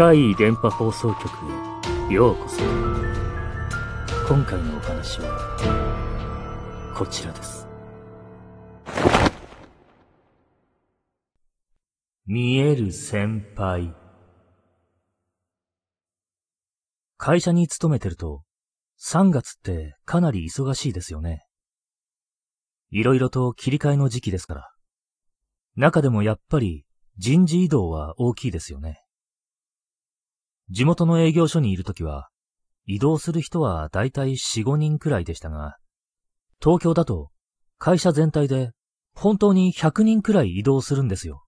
怪異電波放送局へようこそ。今回のお話は、こちらです。見える先輩。会社に勤めてると、3月ってかなり忙しいですよね。いろいろと切り替えの時期ですから。中でもやっぱり人事異動は大きいですよね。地元の営業所にいるときは、移動する人はだいたい4、5人くらいでしたが、東京だと会社全体で本当に100人くらい移動するんですよ。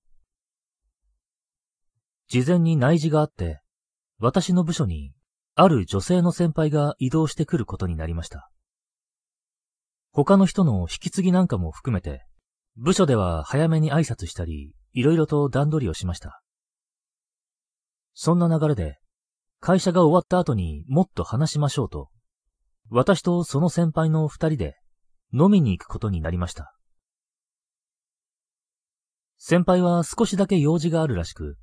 事前に内示があって、私の部署にある女性の先輩が移動してくることになりました。他の人の引き継ぎなんかも含めて、部署では早めに挨拶したり、いろいろと段取りをしました。そんな流れで、会社が終わった後にもっと話しましょうと、私とその先輩の二人で飲みに行くことになりました。先輩は少しだけ用事があるらしく、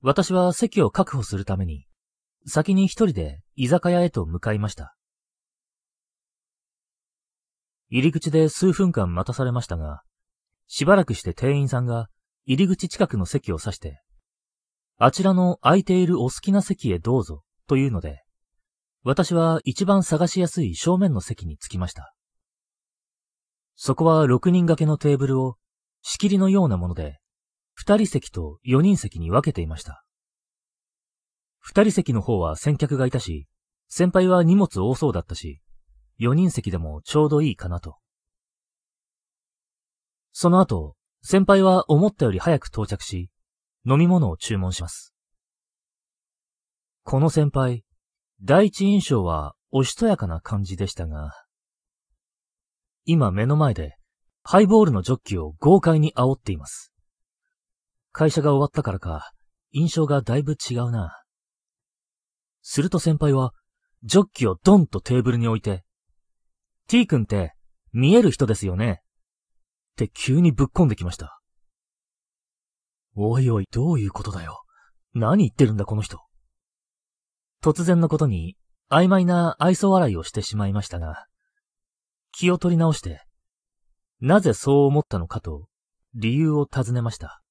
私は席を確保するために、先に一人で居酒屋へと向かいました。入り口で数分間待たされましたが、しばらくして店員さんが入り口近くの席を指して、あちらの空いているお好きな席へどうぞというので、私は一番探しやすい正面の席に着きました。そこは6人掛けのテーブルを仕切りのようなもので、2人席と4人席に分けていました。2人席の方は先客がいたし、先輩は荷物多そうだったし、4人席でもちょうどいいかなと。その後、先輩は思ったより早く到着し、飲み物を注文します。この先輩、第一印象はおしとやかな感じでしたが、今目の前でハイボールのジョッキを豪快に煽っています。会社が終わったからか、印象がだいぶ違うな。すると先輩は、ジョッキをドンとテーブルに置いて、T 君って見える人ですよね？って急にぶっこんできました。おいおい、どういうことだよ。何言ってるんだ、この人。突然のことに、曖昧な愛想笑いをしてしまいましたが、気を取り直して、なぜそう思ったのかと、理由を尋ねました。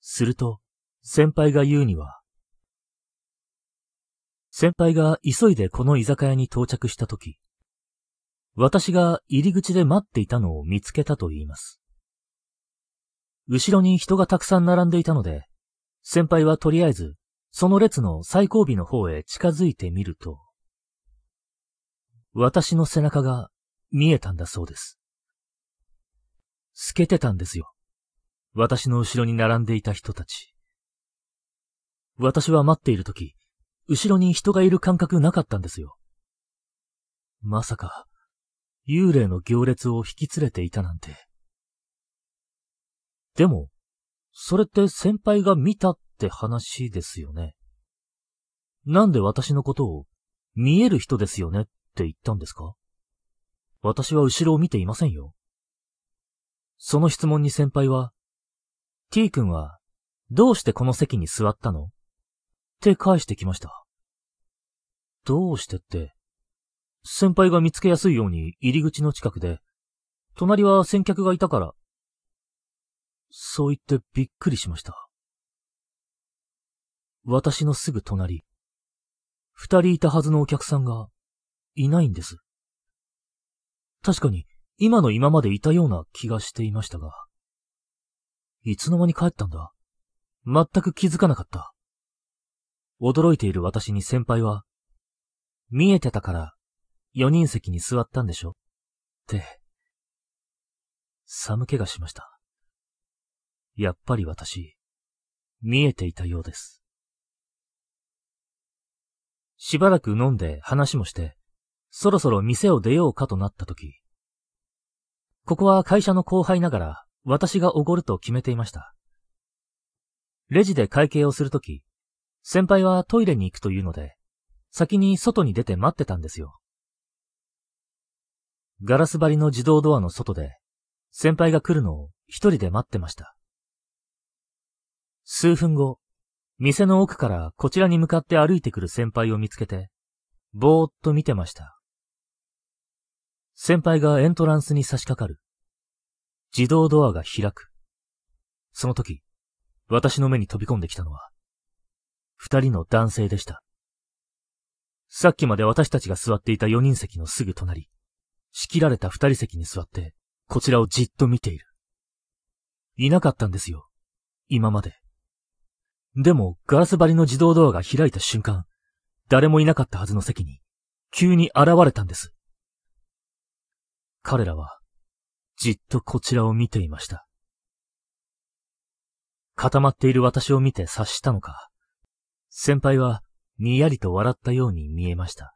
すると、先輩が言うには、先輩が急いでこの居酒屋に到着したとき、私が入り口で待っていたのを見つけたと言います。後ろに人がたくさん並んでいたので、先輩はとりあえず、その列の最後尾の方へ近づいてみると、私の背中が見えたんだそうです。透けてたんですよ。私の後ろに並んでいた人たち。私は待っているとき、後ろに人がいる感覚なかったんですよ。まさか、幽霊の行列を引き連れていたなんて。でも、それって先輩が見たって話ですよね。なんで私のことを見える人ですよねって言ったんですか？私は後ろを見ていませんよ。その質問に先輩は、T 君はどうしてこの席に座ったの？って返してきました。どうしてって、先輩が見つけやすいように入り口の近くで、隣は先客がいたから、そう言ってびっくりしました。私のすぐ隣、二人いたはずのお客さんが、いないんです。確かに、今の今までいたような気がしていましたが、いつの間に帰ったんだ？全く気づかなかった。驚いている私に先輩は、見えてたから、四人席に座ったんでしょ？って、寒気がしました。やっぱり私、見えていたようです。しばらく飲んで話もして、そろそろ店を出ようかとなった時、ここは会社の後輩ながら私がおごると決めていました。レジで会計をするとき、先輩はトイレに行くというので、先に外に出て待ってたんですよ。ガラス張りの自動ドアの外で、先輩が来るのを一人で待ってました。数分後、店の奥からこちらに向かって歩いてくる先輩を見つけて、ぼーっと見てました。先輩がエントランスに差し掛かる。自動ドアが開く。その時、私の目に飛び込んできたのは、二人の男性でした。さっきまで私たちが座っていた四人席のすぐ隣、仕切られた二人席に座って、こちらをじっと見ている。いなかったんですよ。今まで。でも、ガラス張りの自動ドアが開いた瞬間、誰もいなかったはずの席に、急に現れたんです。彼らは、じっとこちらを見ていました。固まっている私を見て察したのか、先輩はにやりと笑ったように見えました。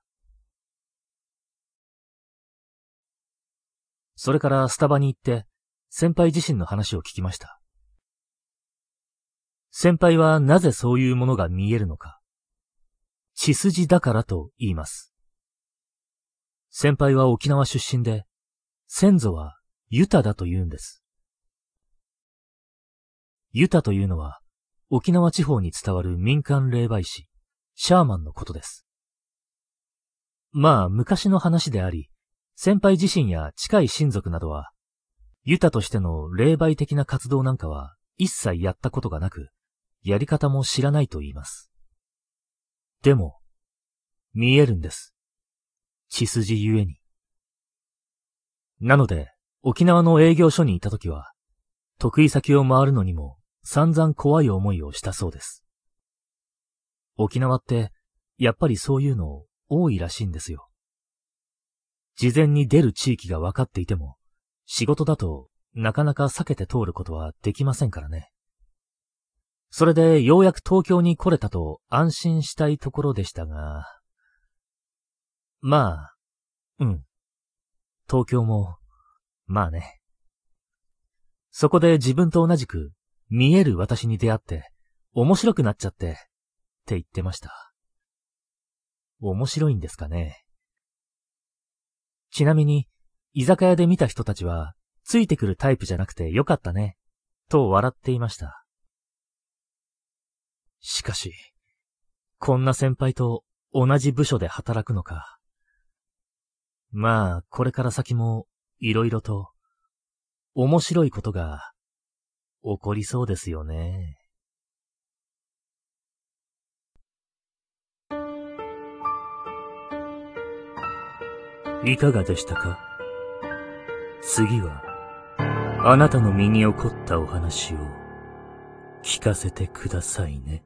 それからスタバに行って、先輩自身の話を聞きました。先輩はなぜそういうものが見えるのか。血筋だからと言います。先輩は沖縄出身で、先祖はユタだと言うんです。ユタというのは、沖縄地方に伝わる民間霊媒師、シャーマンのことです。まあ、昔の話であり、先輩自身や近い親族などは、ユタとしての霊媒的な活動なんかは一切やったことがなく、やり方も知らないと言います。でも、見えるんです。血筋ゆえに。なので、沖縄の営業所にいたときは、得意先を回るのにも散々怖い思いをしたそうです。沖縄って、やっぱりそういうの多いらしいんですよ。事前に出る地域が分かっていても、仕事だとなかなか避けて通ることはできませんからね。それでようやく東京に来れたと安心したいところでしたが、まあ、うん。東京も、まあね。そこで自分と同じく見える私に出会って面白くなっちゃってって言ってました。面白いんですかね。ちなみに、居酒屋で見た人たちは、ついてくるタイプじゃなくてよかったね、と笑っていました。しかし、こんな先輩と同じ部署で働くのか。まあ、これから先も、いろいろと、面白いことが、起こりそうですよね。いかがでしたか？次は、あなたの身に起こったお話を聞かせてくださいね。